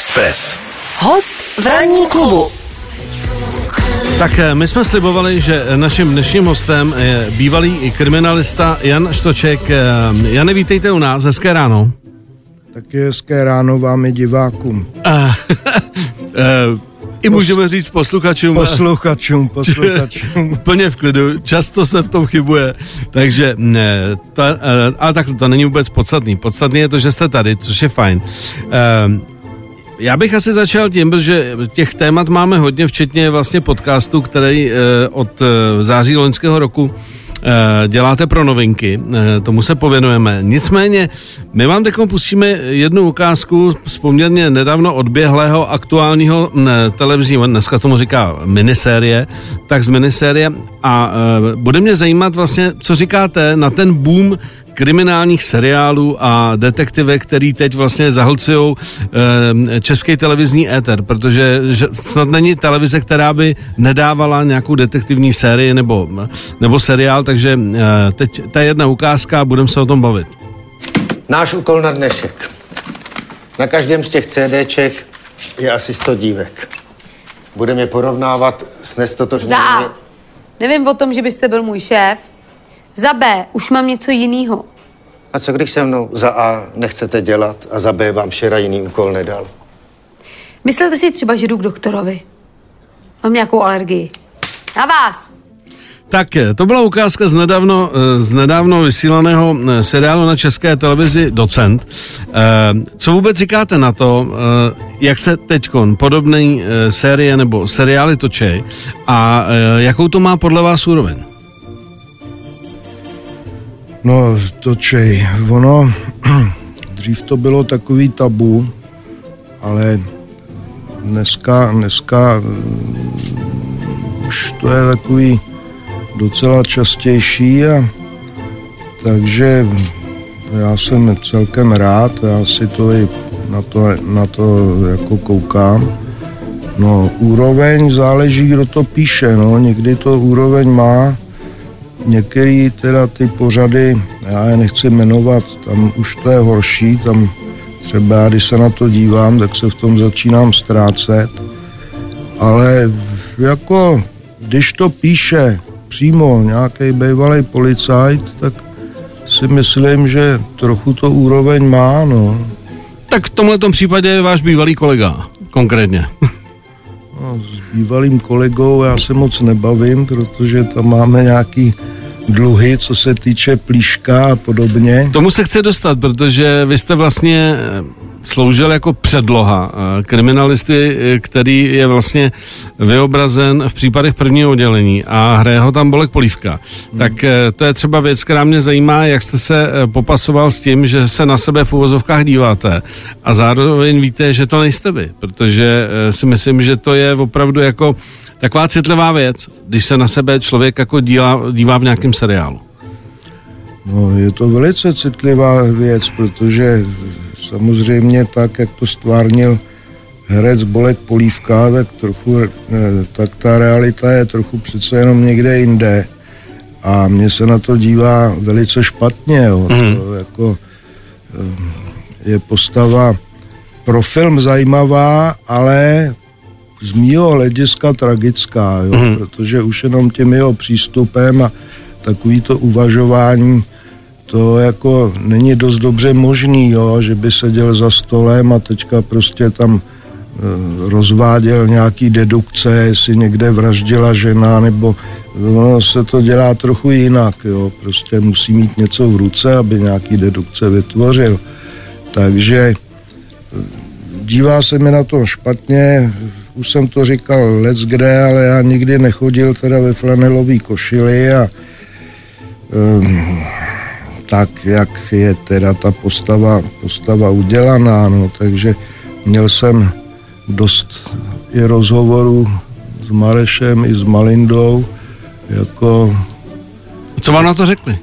Express. Host v ranní klubu. Tak eh, my jsme slibovali, že naším dnešním hostem je bývalý kriminalista Jan Štoček. Eh, Jane, vítejte u nás, hezké ráno. Taky hezké ráno vám i divákům. Uh, I můžeme říct posluchačům. Posluchačům, posluchačům. Úplně v klidu, často se v tom chybuje, takže ne, to, ale tak to není vůbec podstatný. Podstatný je to, že jste tady, což je fajn. Já bych asi začal tím, že těch témat máme hodně, včetně vlastně podcastu, který od září loňského roku Eh, děláte pro novinky, eh, tomu se pověnujeme. Nicméně, my vám teď pustíme jednu ukázku z poměrně nedávno odběhlého aktuálního televizního, dneska tomu říká minisérie, tak z minisérie a eh, bude mě zajímat vlastně, co říkáte na ten boom kriminálních seriálů a detektivek, který teď vlastně zahlcují e, český televizní éter, protože že snad není televize, která by nedávala nějakou detektivní sérii nebo, nebo seriál, takže e, teď ta jedna ukázka a budeme se o tom bavit. Náš úkol na dnešek. Na každém z těch CDček je asi 100 dívek. Budeme je porovnávat s nestotožnými... Za Nevím o tom, že byste byl můj šéf, za B už mám něco jiného. A co když se mnou za A nechcete dělat a za B vám Šera jiný úkol nedal? Myslíte si třeba, že jdu k doktorovi? Mám nějakou alergii. Na vás! Tak eh, to byla ukázka z nedávno, eh, z nedávno vysílaného eh, seriálu na české televizi Docent. Co vůbec říkáte na to, jak se teď podobné série nebo seriály točí a jakou to má podle vás úroveň? No, točej, ono, dřív to bylo takový tabu, ale dneska, dneska mm, už to je takový docela častější a takže já jsem celkem rád, já si to i na to, na to jako koukám. No, úroveň záleží, kdo to píše, no, někdy to úroveň má, Některé teda ty pořady, já je nechci jmenovat, tam už to je horší, tam třeba když se na to dívám, tak se v tom začínám ztrácet, ale jako když to píše přímo nějaký bývalý policajt, tak si myslím, že trochu to úroveň má, no. Tak v tomhle případě je váš bývalý kolega, konkrétně. Bývalým kolegou já se moc nebavím, protože tam máme nějaký dluhy, co se týče plíška a podobně. Tomu se chce dostat, protože vy jste vlastně eh, sloužil jako předloha eh, kriminalisty, eh, který je vlastně vyobrazen v případech prvního oddělení a hraje ho tam Bolek Polívka. Hmm. Tak to je třeba věc, která mě zajímá, jak jste se popasoval s tím, že se na sebe v uvozovkách díváte a zároveň víte, že to nejste vy, protože si myslím, že to je opravdu jako taková citlivá věc, když se na sebe člověk jako díla, dívá v nějakém seriálu. No, je to velice citlivá věc, protože samozřejmě tak, jak to stvárnil herec Bolek Polívka, tak trochu, eh, tak ta realita je trochu přece jenom někde jinde. A mně se na to dívá velice špatně. Jo. Mm. To jako, eh, je postava pro film zajímavá, ale z mýho hlediska tragická, jo, mm. protože už jenom tím jeho přístupem a takový to uvažování, to jako není dost dobře možný, jo, že by seděl za stolem a teďka prostě tam e, rozváděl nějaký dedukce, jestli někde vraždila žena, nebo ono se to dělá trochu jinak, jo, prostě musí mít něco v ruce, aby nějaký dedukce vytvořil. Takže e, dívá se mi na to špatně, už jsem to říkal let's kde, ale já nikdy nechodil teda ve flanelové košili a um, tak, jak je teda ta postava, postava udělaná, no, takže měl jsem dost i rozhovorů s Marešem i s Malindou, jako... Co vám na to řekli?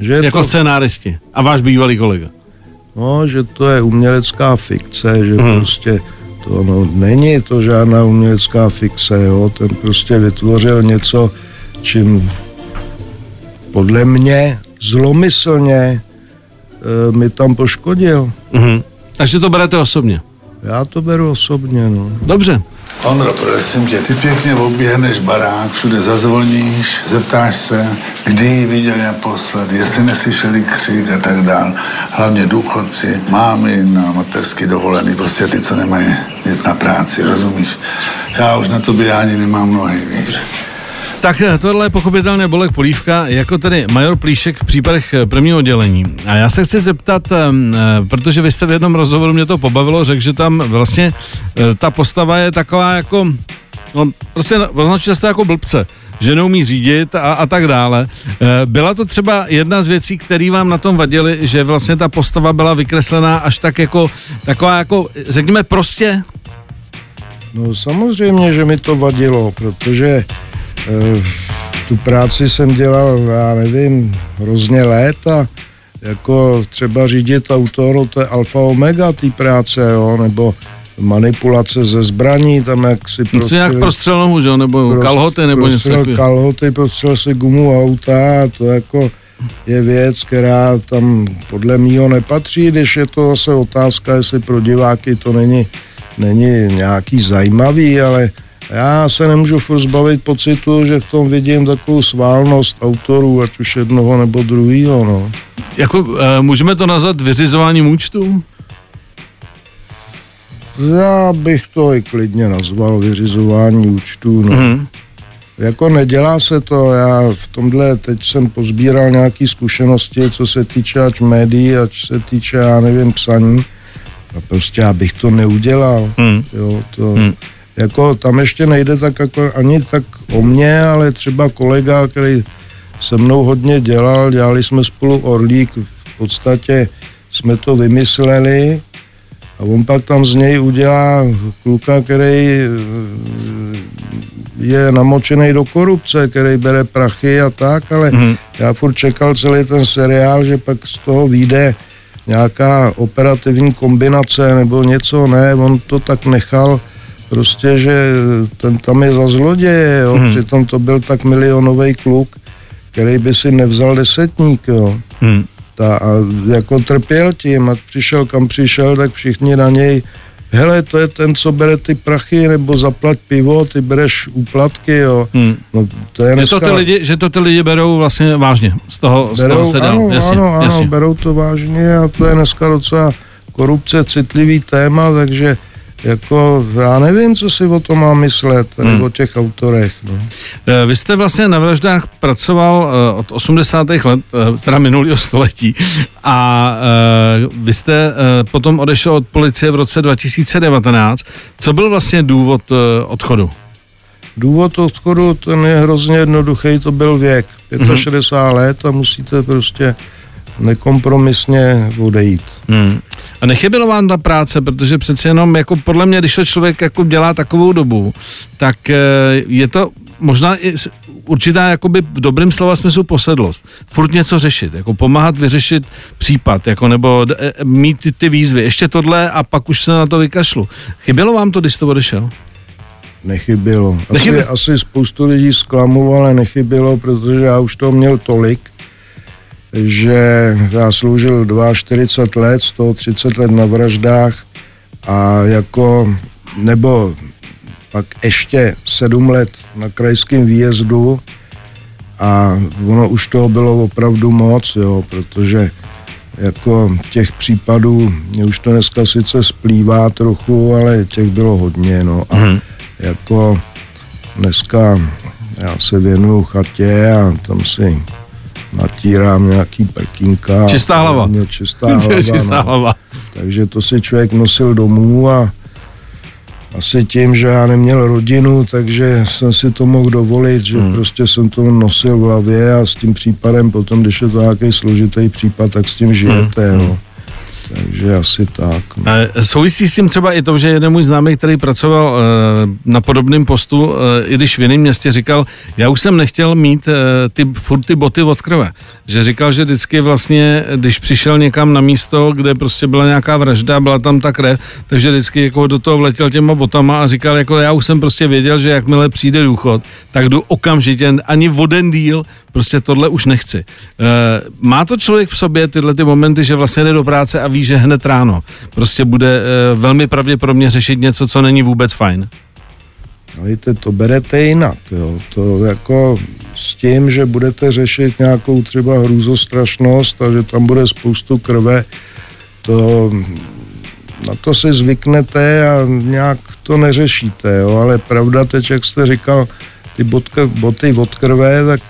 Že jako to, scenáristi a váš bývalý kolega. No, že to je umělecká fikce, že hmm. prostě to no, není to žádná umělecká fixe, jo? ten prostě vytvořil něco, čím podle mě zlomyslně e, mi tam poškodil. Mm-hmm. Takže to berete osobně? Já to beru osobně, no. Dobře. Ondro, prosím tě, ty pěkně oběhneš barák, všude zazvoníš, zeptáš se, kdy ji viděli naposled, jestli neslyšeli křik a tak dál. Hlavně důchodci, mámy na mateřský dovolený, prostě ty, co nemají nic na práci, rozumíš? Já už na to běhání nemám nohy, víš. Tak eh, tohle je pochopitelně Bolek Polívka, jako tedy major Plíšek v případech eh, prvního oddělení. A já se chci zeptat, eh, protože vy jste v jednom rozhovoru mě to pobavilo, řekl, že tam vlastně ta postava je taková jako, no prostě označuje se to jako blbce, že neumí řídit a, a tak dále. Byla to třeba jedna z věcí, které vám na tom vadily, že vlastně ta postava byla vykreslená až tak jako, taková jako, řekněme prostě? No samozřejmě, že mi to vadilo, protože tu práci jsem dělal, já nevím, hrozně let a jako třeba řídit auto, no to je alfa omega té práce, jo, nebo manipulace ze zbraní, tam jak si prostřel... Něco nějak prostřel že nebo prost, kalhoty, nebo něco takového. kalhoty, prostřel si gumu auta, to jako je věc, která tam podle mýho nepatří, když je to zase otázka, jestli pro diváky to není, není nějaký zajímavý, ale já se nemůžu furt zbavit pocitu, že v tom vidím takovou sválnost autorů, ať už jednoho nebo druhého. No. Jako, uh, můžeme to nazvat vyřizováním účtu? Já bych to i klidně nazval vyřizování účtů. No. Mm-hmm. Jako nedělá se to, já v tomhle teď jsem pozbíral nějaké zkušenosti, co se týče ať médií, ať se týče, já nevím, psaní. A prostě já bych to neudělal. Mm. Jo, to, mm jako tam ještě nejde tak jako ani tak o mě, ale třeba kolega, který se mnou hodně dělal, dělali jsme spolu Orlík, v podstatě jsme to vymysleli a on pak tam z něj udělá kluka, který eh, je namočený do korupce, který bere prachy a tak, ale mm. já furt čekal celý ten seriál, že pak z toho vyjde nějaká operativní kombinace nebo něco, ne, on to tak nechal prostě, že ten tam je za zloděje, jo. Hmm. Přitom to byl tak milionový kluk, který by si nevzal desetník, jo. Hmm. Ta, a jako trpěl tím, a přišel kam přišel, tak všichni na něj hele, to je ten, co bere ty prachy, nebo zaplať pivo, ty bereš úplatky, jo. Hmm. No, to je dneska... že, to ty lidi, že to ty lidi berou vlastně vážně, z toho, berou, z toho se ano, jasně, ano, ano, jasně. berou to vážně a to je dneska docela korupce citlivý téma, takže jako já nevím, co si o tom mám myslet, hmm. o těch autorech. No. Eh, vy jste vlastně na vraždách pracoval eh, od 80. let, eh, teda minulého století a vy jste potom odešel od policie v roce 2019. Co byl vlastně důvod odchodu? Důvod odchodu, ten je hrozně jednoduchý, to byl věk. 65 hmm. let a musíte prostě nekompromisně odejít. Hmm. A nechybilo vám ta práce, protože přece jenom jako podle mě, když to člověk jako dělá takovou dobu, tak eh, je to možná i určitá jakoby v dobrém slova smyslu posedlost. Furt něco řešit, jako pomáhat vyřešit případ, jako nebo e, mít ty, ty výzvy. Ještě tohle a pak už se na to vykašlu. Chybělo vám to, když jste odešel? Nechybělo. Asi, Nechybělo. asi spoustu lidí zklamu, ale nechybělo, protože já už to měl tolik, že já sloužil 42 let, 130 let na vraždách a jako, nebo pak ještě 7 let na krajském výjezdu a ono už toho bylo opravdu moc, jo, protože jako těch případů, mě už to dneska sice splývá trochu, ale těch bylo hodně, no a hmm. jako dneska já se věnuju chatě a tam si natírám nějaký prkínka. Čistá hlava. Mě čistá hlava, čistá no. hlava. Takže to si člověk nosil domů a asi tím, že já neměl rodinu, takže jsem si to mohl dovolit, že hmm. prostě jsem to nosil v hlavě a s tím případem potom, když je to nějaký složitý případ, tak s tím žijete. Hmm. No. Takže asi tak. No. Souvisí s tím třeba i to, že jeden můj známý, který pracoval uh, na podobném postu, uh, i když v jiném městě říkal, já už jsem nechtěl mít uh, ty, furt ty boty od krve. Že říkal, že vždycky vlastně, když přišel někam na místo, kde prostě byla nějaká vražda, byla tam ta krev, takže vždycky jako do toho vletěl těma botama a říkal, jako já už jsem prostě věděl, že jakmile přijde důchod, tak jdu okamžitě, ani voden díl, prostě tohle už nechci. Má to člověk v sobě tyhle ty momenty, že vlastně jde do práce a ví, že hned ráno prostě bude e, velmi pravděpodobně řešit něco, co není vůbec fajn. No, víte, to berete jinak, jo. To jako s tím, že budete řešit nějakou třeba hrůzostrašnost a že tam bude spoustu krve, to na to si zvyknete a nějak to neřešíte, jo. ale pravda teď, jak jste říkal, ty botka, boty od krve, tak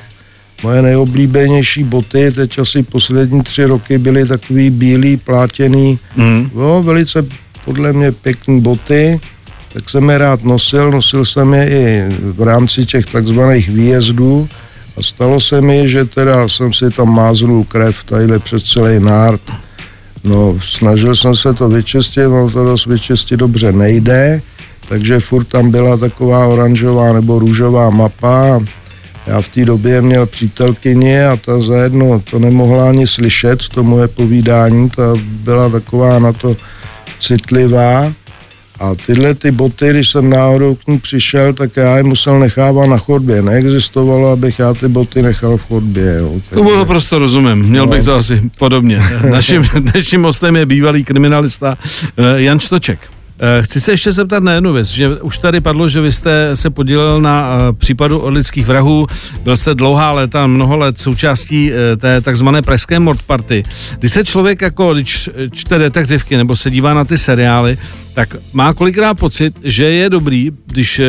moje nejoblíbenější boty, teď asi poslední tři roky byly takový bílý, plátěný, mm. jo, velice podle mě pěkný boty, tak jsem je rád nosil, nosil jsem je i v rámci těch takzvaných výjezdů a stalo se mi, že teda jsem si tam mázl krev tadyhle přes celý nárt. No, snažil jsem se to vyčistit, no to dost vyčistit dobře nejde, takže furt tam byla taková oranžová nebo růžová mapa. Já v té době měl přítelkyni a ta zajedno to nemohla ani slyšet, to moje povídání, ta byla taková na to citlivá. A tyhle ty boty, když jsem náhodou k ní přišel, tak já je musel nechávat na chodbě. Neexistovalo, abych já ty boty nechal v chodbě. Jo. To bylo prostě rozumím. Měl no. bych to asi podobně. Naším dnešním hostem je bývalý kriminalista eh, Jan Štoček. Eh, chci se ještě zeptat na jednu věc, že už tady padlo, že vy jste se podílel na eh, případu od lidských vrahů, byl jste dlouhá léta, mnoho let součástí eh, té takzvané pražské mord party. Když se člověk jako, když čte detektivky nebo se dívá na ty seriály, tak má kolikrát pocit, že je dobrý, když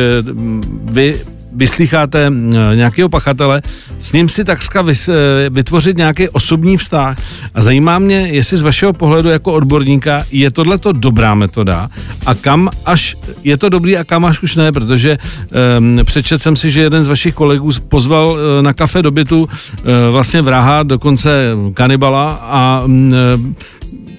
vy vyslycháte nějakého pachatele, s ním si takřka eh, vytvořit nějaký osobní vztah. A zajímá mě, jestli z vašeho pohledu jako odborníka je tohleto dobrá metoda a kam až je to dobrý a kam až už ne, protože um, přečet jsem si, že jeden z vašich kolegů pozval uh, na kafe do bytu uh, vlastně vraha, dokonce kanibala a um,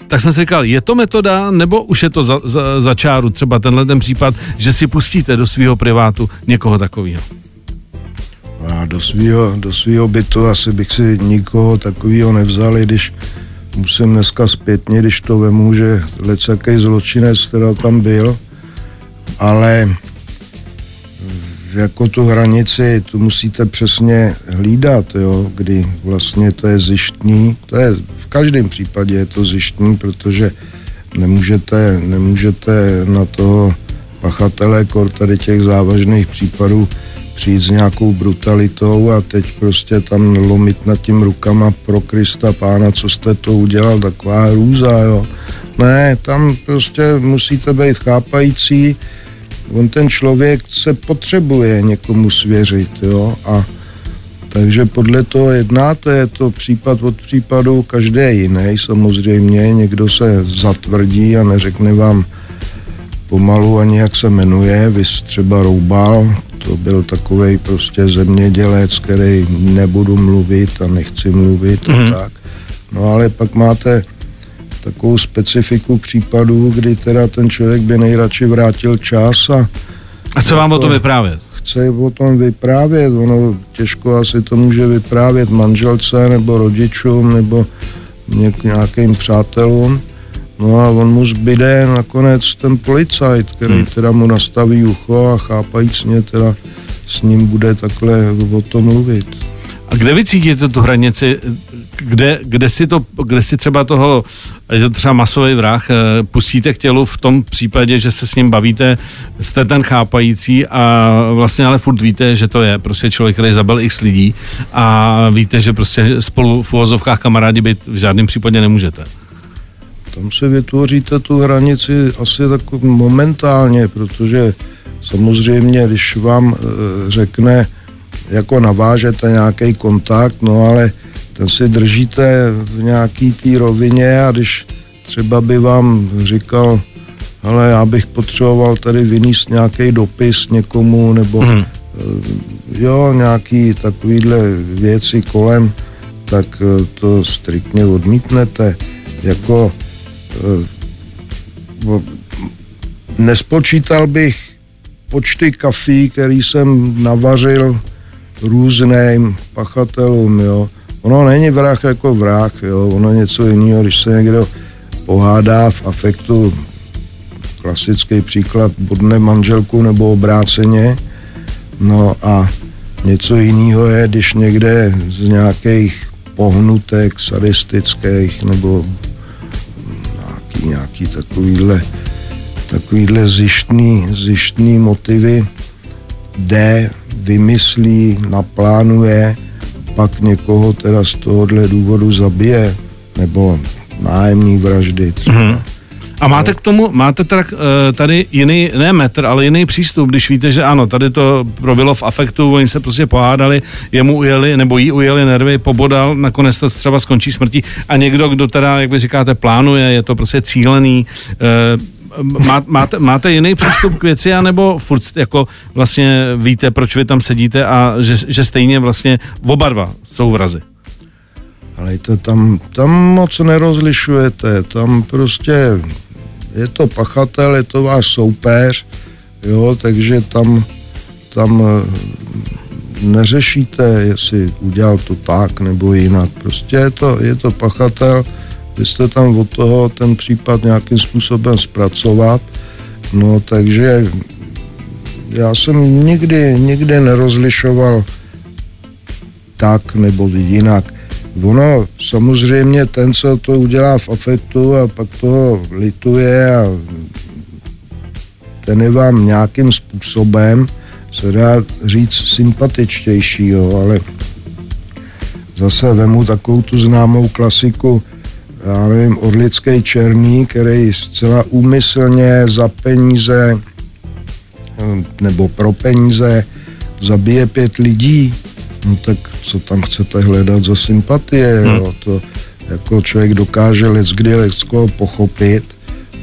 tak jsem si říkal, je to metoda, nebo už je to za, za, za čáru, třeba tenhle ten případ, že si pustíte do svého privátu někoho takového? A do svého do svýho bytu asi bych si nikoho takového nevzal, když musím dneska zpětně, když to vemu, že lecaký zločinec teda tam byl, ale jako tu hranici, tu musíte přesně hlídat, jo, kdy vlastně to je zjištní, to je každém případě je to zjištní, protože nemůžete, nemůžete na toho pachatele kor tady těch závažných případů přijít s nějakou brutalitou a teď prostě tam lomit nad tím rukama pro Krista pána, co jste to udělal, taková hrůza, jo. Ne, tam prostě musíte být chápající, on ten člověk se potřebuje někomu svěřit, jo, a takže podle toho jednáte, je to případ od případu, každé jiný samozřejmě, někdo se zatvrdí a neřekne vám pomalu ani jak se jmenuje, vy třeba Roubal, to byl takový prostě zemědělec, který nebudu mluvit a nechci mluvit mm-hmm. a mhm. tak. No ale pak máte takovou specifiku případů, kdy teda ten člověk by nejradši vrátil čas a... A co vám o to vyprávět? chce o tom vyprávět. Ono těžko asi to může vyprávět manželce nebo rodičům nebo nějakým přátelům. No a on mu zbyde nakonec ten policajt, který hmm. teda mu nastaví ucho a chápajícně teda s ním bude takhle o tom mluvit. A kde vy cítíte tu hranici kde, kde, si to, kde si třeba toho, je to třeba masový vrah, eh, pustíte k tělu v tom případě, že se s ním bavíte, jste ten chápající a vlastně ale furt víte, že to je prostě člověk, který zabil x lidí a víte, že prostě spolu v uvozovkách kamarádi být v žádném případě nemůžete. Tam si vytvoříte tu hranici asi tak momentálně, protože samozřejmě, když vám e, řekne, jako navážete nějaký kontakt, no ale ten si držíte v nějaký té rovině a když třeba by vám říkal, ale já bych potřeboval tady vyníst nějaký dopis někomu, nebo mm. jo, nějaký takovýhle věci kolem, tak eh, to striktně odmítnete. Jako eh, nespočítal bych počty kafí, který jsem navařil různým pachatelům, jo. Ono není vrah jako vrah, jo, ono něco jiného, když se někdo pohádá v afektu, klasický příklad, bodne manželku nebo obráceně, no a něco jiného je, když někde z nějakých pohnutek sadistických nebo nějaký, nějaký takovýhle, takovýhle zjištný, zjištný motivy jde, vymyslí, naplánuje, pak někoho teda z tohohle důvodu zabije, nebo nájemní vraždy třeba. Mm-hmm. A máte k tomu, máte teda, eh, tady jiný, ne metr, ale jiný přístup, když víte, že ano, tady to probilo v afektu, oni se prostě pohádali, jemu ujeli, nebo jí ujeli nervy, pobodal, nakonec to třeba skončí smrtí a někdo, kdo teda, jak vy říkáte, plánuje, je to prostě cílený, eh, má, máte, máte jiný přístup k věci, anebo furt jako vlastně víte, proč vy tam sedíte a že, že stejně vlastně oba dva jsou vrazy? To tam, tam moc nerozlišujete, tam prostě je to pachatel, je to váš soupeř, jo, takže tam, tam eh, neřešíte, jestli udělal to tak nebo jinak. Prostě je to, je to pachatel, vy jste tam od toho ten případ nějakým způsobem zpracovat, no takže já jsem nikdy, nikdy nerozlišoval tak nebo jinak. Ono samozřejmě ten, co to udělá v afektu a pak toho lituje a ten je vám nějakým způsobem, se dá říct sympatičtější, jo, ale zase vemu takovou tu známou klasiku, já nevím, Orlický černý, který zcela úmyslně za peníze nebo pro peníze zabije pět lidí, no tak co tam chcete hledat za sympatie, hmm. jo, to jako člověk dokáže kdy lecko pochopit,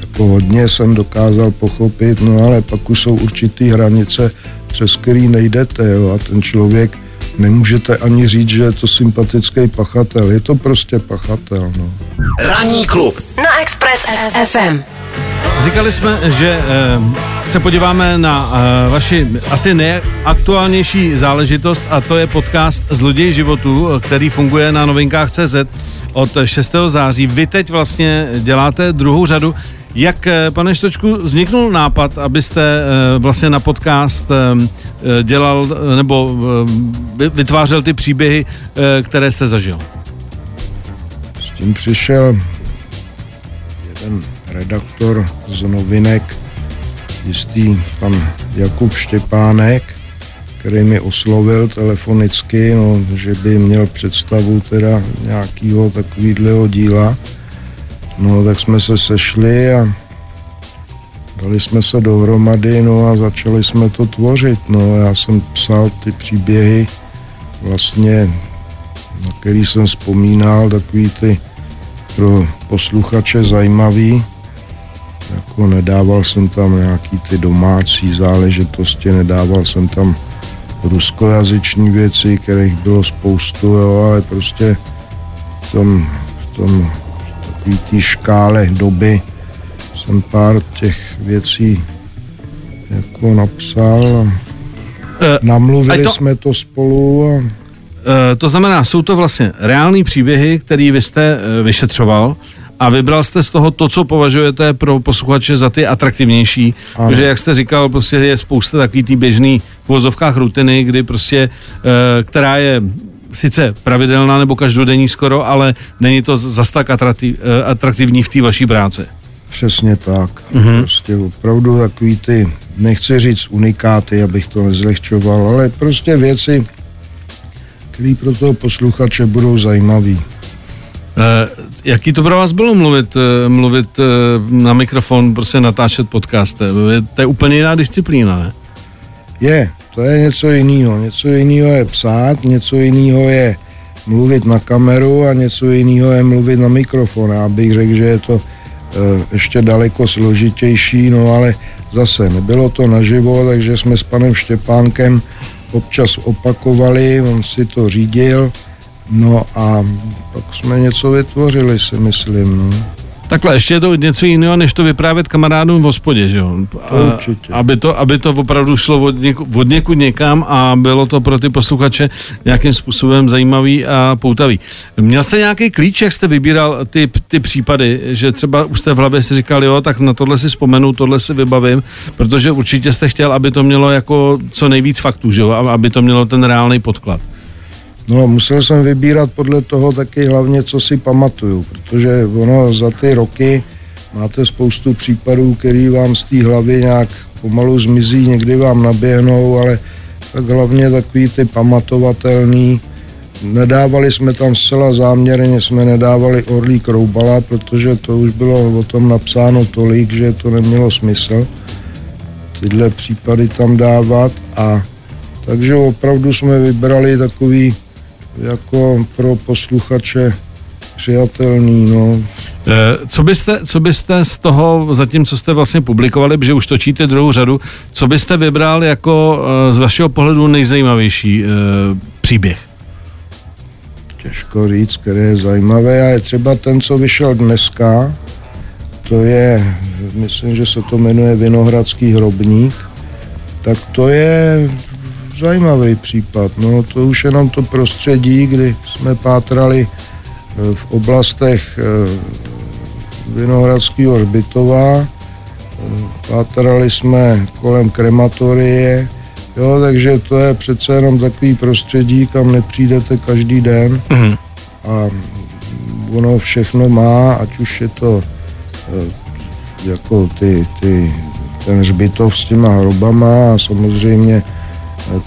jako hodně jsem dokázal pochopit, no ale pak už jsou určitý hranice, přes který nejdete, jo, a ten člověk nemůžete ani říct, že je to sympatický pachatel, je to prostě pachatel, no. Ranní klub na Express FM. Říkali jsme, že eh, se podíváme na eh, vaši asi nejaktuálnější záležitost a to je podcast Zloděj životu, který funguje na novinkách CZ od 6. září. Vy teď vlastně děláte druhou řadu. Jak, eh, pane Štočku, vzniknul nápad, abyste vlastně na podcast dělal nebo vytvářel ty příběhy, které jste zažil? S tím přišel jeden redaktor z novinek, jistý pan Jakub Štěpánek, který mi oslovil telefonicky, no, že by měl představu teda nějakého takového díla. No, tak jsme se sešli a dali jsme se dohromady, no a začali jsme to tvořit. No, já jsem psal ty příběhy vlastně, na který jsem vzpomínal, takový ty pro posluchače zajímavý. Jako nedával jsem tam nějaký ty domácí záležitosti, nedával jsem tam ruskojazyční věci, kterých bylo spoustu, jo, ale prostě v tom, v tom takový té škále doby jsem pár těch věcí jako napsal a uh, namluvili to... jsme to spolu a Uh, to znamená, jsou to vlastně reální příběhy, které vy jste uh, vyšetřoval a vybral jste z toho to, co považujete pro posluchače za ty atraktivnější. Ano. Protože, jak jste říkal, prostě je spousta takový tý běžný v vozovkách rutiny, kdy prostě, uh, která je sice pravidelná nebo každodenní skoro, ale není to zas tak atraktiv, atraktivní v té vaší práci. Přesně tak. Mm-hmm. Prostě opravdu takový ty, nechci říct unikáty, abych to nezlehčoval, ale prostě věci, který pro toho posluchače budou zajímavý. Eh, jaký to pro vás bylo mluvit, eh, mluvit eh, na mikrofon, prostě natáčet podcast? To je úplně jiná disciplína, ne? Je, to je něco jiného. Něco jiného je psát, něco jiného je mluvit na kameru a něco jiného je mluvit na mikrofon. Já bych řekl, že je to ještě daleko složitější, no ale zase nebylo to naživo, takže jsme s panem Štěpánkem občas opakovali, on si to řídil, no a pak jsme něco vytvořili, si myslím. No. Takhle, ještě je to něco jiného, než to vyprávět kamarádům v hospodě, že jo? určitě. Aby to, aby to opravdu šlo od, něku, od někud někam a bylo to pro ty posluchače nějakým způsobem zajímavý a poutavý. Měl jste nějaký klíč, jak jste vybíral ty, ty případy, že třeba už jste v hlavě si říkal, jo, tak na tohle si vzpomenu, tohle si vybavím, protože určitě jste chtěl, aby to mělo jako co nejvíc faktů, že jo? Aby to mělo ten reálný podklad. No, musel jsem vybírat podle toho taky hlavně, co si pamatuju, protože ono za ty roky máte spoustu případů, který vám z té hlavy nějak pomalu zmizí, někdy vám naběhnou, ale tak hlavně takový ty pamatovatelný. Nedávali jsme tam zcela záměrně, jsme nedávali Orlík Roubala, protože to už bylo o tom napsáno tolik, že to nemělo smysl tyhle případy tam dávat a takže opravdu jsme vybrali takový jako pro posluchače přijatelný. No. Eh, co byste, co byste z toho, zatím co jste vlastně publikovali, protože už točíte druhou řadu, co byste vybral jako eh, z vašeho pohledu nejzajímavější eh, příběh? Těžko říct, který je zajímavý a je třeba ten, co vyšel dneska, to je, myslím, že se to jmenuje Vinohradský hrobník, tak to je zajímavý případ. No, to už jenom to prostředí, kdy jsme pátrali eh, v oblastech eh, Vinohradského hřbitova, eh, pátrali jsme kolem krematorie, jo, takže to je přece jenom takový prostředí, kam nepřijdete každý den mm-hmm. a ono všechno má, ať už je to jako ty, ty, ten hřbitov s těma hrobama a samozřejmě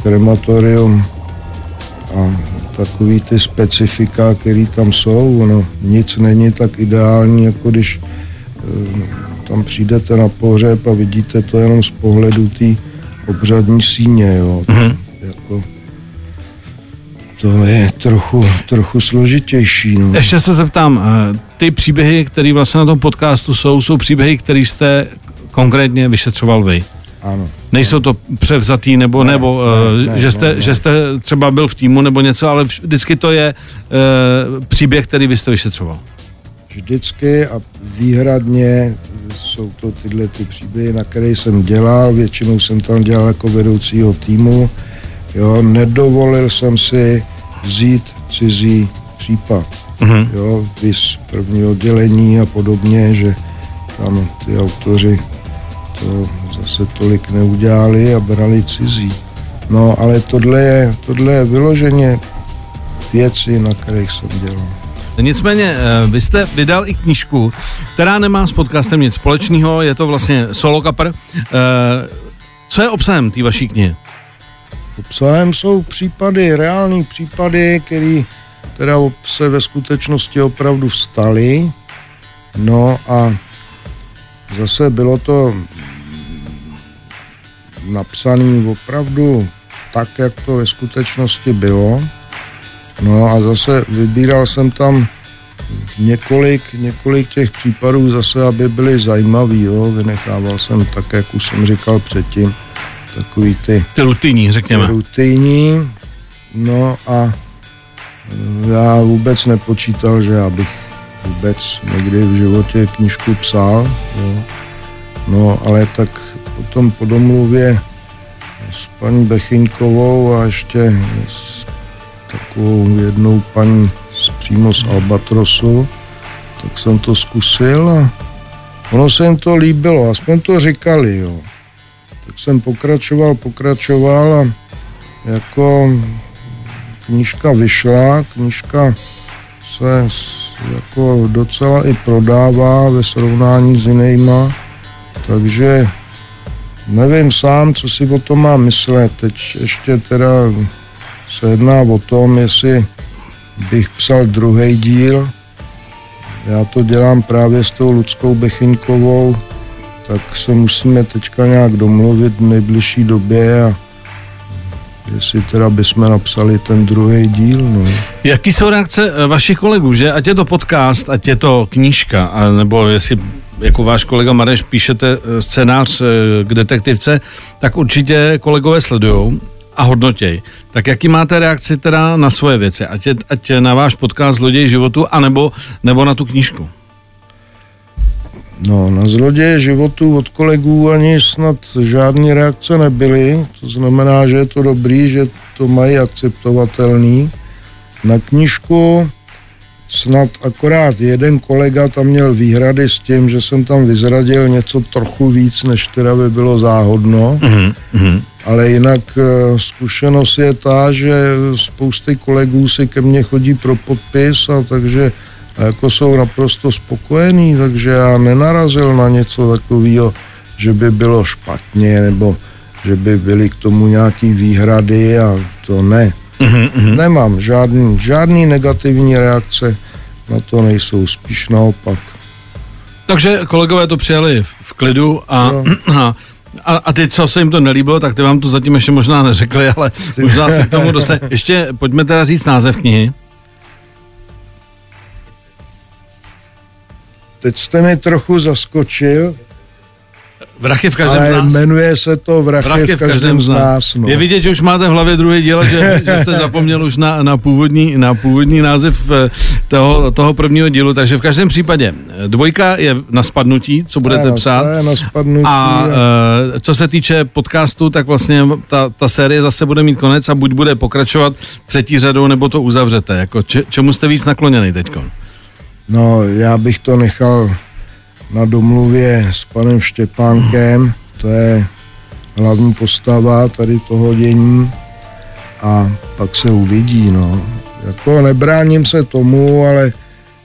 krematorium a takový ty specifika, který tam jsou, ono nic není tak ideální, jako když e, tam přijdete na pohřeb a vidíte to jenom z pohledu té obřadní síně, jo. Mm-hmm. Jako, to je trochu, trochu složitější. No. Ještě se zeptám, e, ty příběhy, které vlastně na tom podcastu jsou, jsou příběhy, které jste konkrétně vyšetřoval vy? Ano. Nejsou to převzatý, nebo, ne, nebo ne, uh, ne, že, jste, ne, ne. že jste třeba byl v týmu nebo něco, ale vždycky to je uh, příběh, který vy jste vyšetřoval. Vždycky a výhradně jsou to tyhle ty příběhy, na které jsem dělal, většinou jsem tam dělal jako vedoucího týmu. Jo, nedovolil jsem si vzít cizí případ. Mm-hmm. Jo, vys první oddělení a podobně, že tam ty autoři to zase tolik neudělali a brali cizí. No, ale tohle je, tohle je vyloženě věci, na kterých jsem dělal. Nicméně, eh, vy jste vydal i knížku, která nemá s podcastem nic společného, je to vlastně solo kapr. Eh, co je obsahem té vaší knihy? Obsahem jsou případy, reální případy, které teda se ve skutečnosti opravdu vstaly. No a zase bylo to napsaný opravdu tak, jak to ve skutečnosti bylo. No a zase vybíral jsem tam několik, několik těch případů zase, aby byly zajímavý, jo. Vynechával jsem tak, jak už jsem říkal předtím, takový ty... Ty rutinní, řekněme. Ty rutinní, no a já vůbec nepočítal, že já bych vůbec někdy v životě knížku psal, jo. No, ale tak potom po domluvě s paní Bechyňkovou a ještě s takovou jednou paní z, přímo z Albatrosu, tak jsem to zkusil a ono se jim to líbilo, aspoň to říkali, jo. Tak jsem pokračoval, pokračoval a jako knížka vyšla, knížka se jako docela i prodává ve srovnání s jinýma, takže nevím sám, co si o tom mám myslet. Teď ještě teda se jedná o tom, jestli bych psal druhý díl. Já to dělám právě s tou Ludskou Bechyňkovou, tak se musíme teďka nějak domluvit v nejbližší době a jestli teda bychom napsali ten druhý díl. No. Jaký jsou reakce eh, vašich kolegů, že ať je to podcast, ať je to knížka, a nebo jestli jako váš kolega Mareš píšete eh, scénář eh, k detektivce, tak určitě kolegové sledují a hodnotěj. Tak jaký máte reakci teda na svoje věci? Ať, je, ať na váš podcast Zloděj životu, anebo nebo na tu knížku? No, na zloděje životů od kolegů ani snad žádné reakce nebyly, to znamená, že je to dobrý, že to mají akceptovatelný. Na knížku snad akorát jeden kolega tam měl výhrady s tím, že jsem tam vyzradil něco trochu víc, než teda by bylo záhodno. Mm-hmm. Ale jinak eh, zkušenost je ta, že spousty kolegů si ke mně chodí pro podpis a takže a jako jsou naprosto spokojení, takže já nenarazil na něco takového, že by bylo špatně nebo že by byly k tomu nějaký výhrady a to ne. Mm-hmm. Nemám žádný, žádný negativní reakce, na to nejsou, spíš naopak. Takže kolegové to přijali v klidu a, a, a ty, co se jim to nelíbilo, tak ty vám to zatím ještě možná neřekli, ale možná se k tomu dostane. Ještě pojďme teda říct název knihy. Teď jste mi trochu zaskočil. Vrachy v každém ale z nás. jmenuje se to Vrachy, Vrachy v každém, každém z nás. No. Je vidět, že už máte v hlavě druhý díl, že, že jste zapomněl už na, na, původní, na původní název eh, toho, toho prvního dílu, takže v každém případě eh, dvojka je na spadnutí, co budete ano, psát. Je na spadnutí, a, a eh, co se týče podcastu, tak vlastně ta, ta série zase bude mít konec a buď bude pokračovat třetí řadou, nebo to uzavřete. Jako če, čemu jste víc nakloněný teďko? No, já bych to nechal na domluvě s panem Štěpánkem, to je hlavní postava tady toho dění a pak se uvidí, no. Jako nebráním se tomu, ale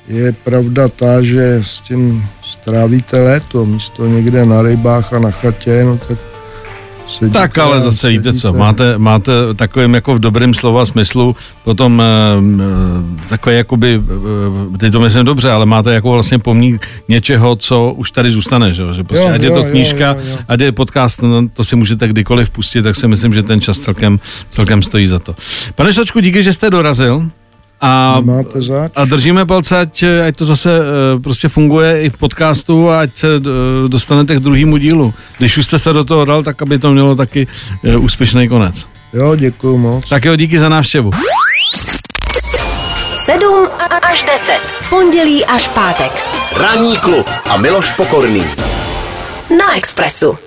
je pravda ta, že s tím strávíte léto, místo někde na rybách a na chatě, no tak sedíte, tak ale zase sedíte. víte co, máte, máte takovým jako v dobrém slova smyslu potom e, takové jakoby, e, teď to myslím dobře, ale máte jako vlastně pomník něčeho, co už tady zůstane, že, že prostě, jo, ať je to knížka, jo, jo, jo. ať je podcast, no, to si můžete kdykoliv pustit, tak si myslím, že ten čas celkem, celkem stojí za to. Pane Štočku, díky, že jste dorazil. A, a držíme palce, ať, ať to zase uh, prostě funguje i v podcastu a ať se uh, dostanete k druhému dílu. Když už jste se do toho dal, tak aby to mělo taky uh, úspěšný konec. Jo, děkuji moc. Tak jo, díky za návštěvu. 7 až 10. Pondělí až pátek. Ranní klub a Miloš Pokorný. Na Expressu.